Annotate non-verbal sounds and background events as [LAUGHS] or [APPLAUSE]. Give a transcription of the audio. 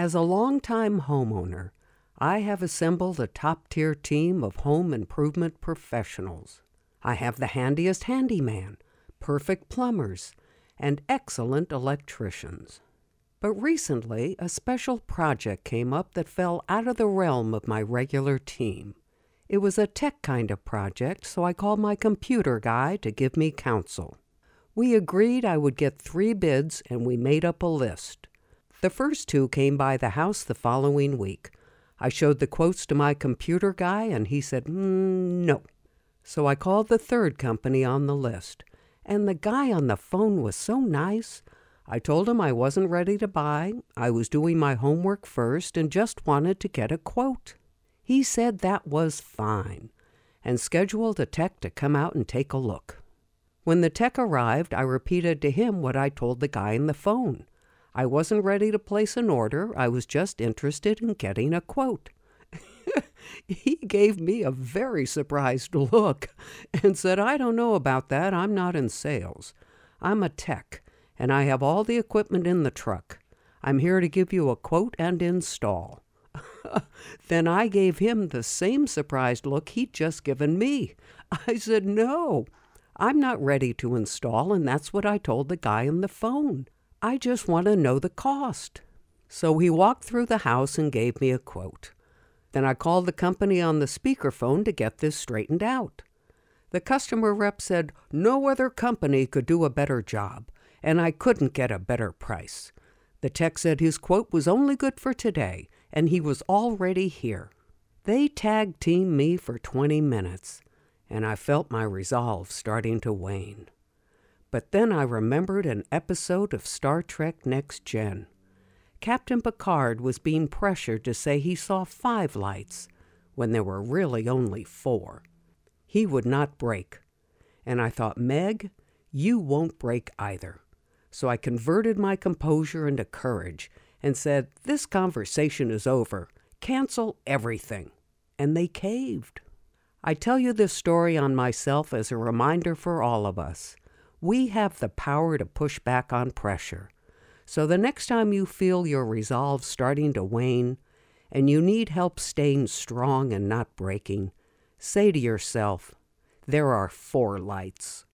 As a longtime homeowner, I have assembled a top tier team of home improvement professionals. I have the handiest handyman, perfect plumbers, and excellent electricians. But recently, a special project came up that fell out of the realm of my regular team. It was a tech kind of project, so I called my computer guy to give me counsel. We agreed I would get three bids and we made up a list. The first two came by the house the following week. I showed the quotes to my computer guy and he said, mm, no. So I called the third company on the list. And the guy on the phone was so nice. I told him I wasn't ready to buy, I was doing my homework first and just wanted to get a quote. He said that was fine and scheduled a tech to come out and take a look. When the tech arrived, I repeated to him what I told the guy on the phone. I wasn't ready to place an order, I was just interested in getting a quote. [LAUGHS] he gave me a very surprised look and said, I don't know about that. I'm not in sales. I'm a tech, and I have all the equipment in the truck. I'm here to give you a quote and install. [LAUGHS] then I gave him the same surprised look he'd just given me. I said, No, I'm not ready to install, and that's what I told the guy on the phone. I just want to know the cost. So he walked through the house and gave me a quote. Then I called the company on the speakerphone to get this straightened out. The customer rep said no other company could do a better job, and I couldn't get a better price. The tech said his quote was only good for today, and he was already here. They tag teamed me for 20 minutes and I felt my resolve starting to wane. But then I remembered an episode of Star Trek Next Gen. Captain Picard was being pressured to say he saw five lights when there were really only four. He would not break. And I thought, Meg, you won't break either. So I converted my composure into courage and said, This conversation is over. Cancel everything. And they caved. I tell you this story on myself as a reminder for all of us. We have the power to push back on pressure. So the next time you feel your resolve starting to wane and you need help staying strong and not breaking, say to yourself, There are four lights.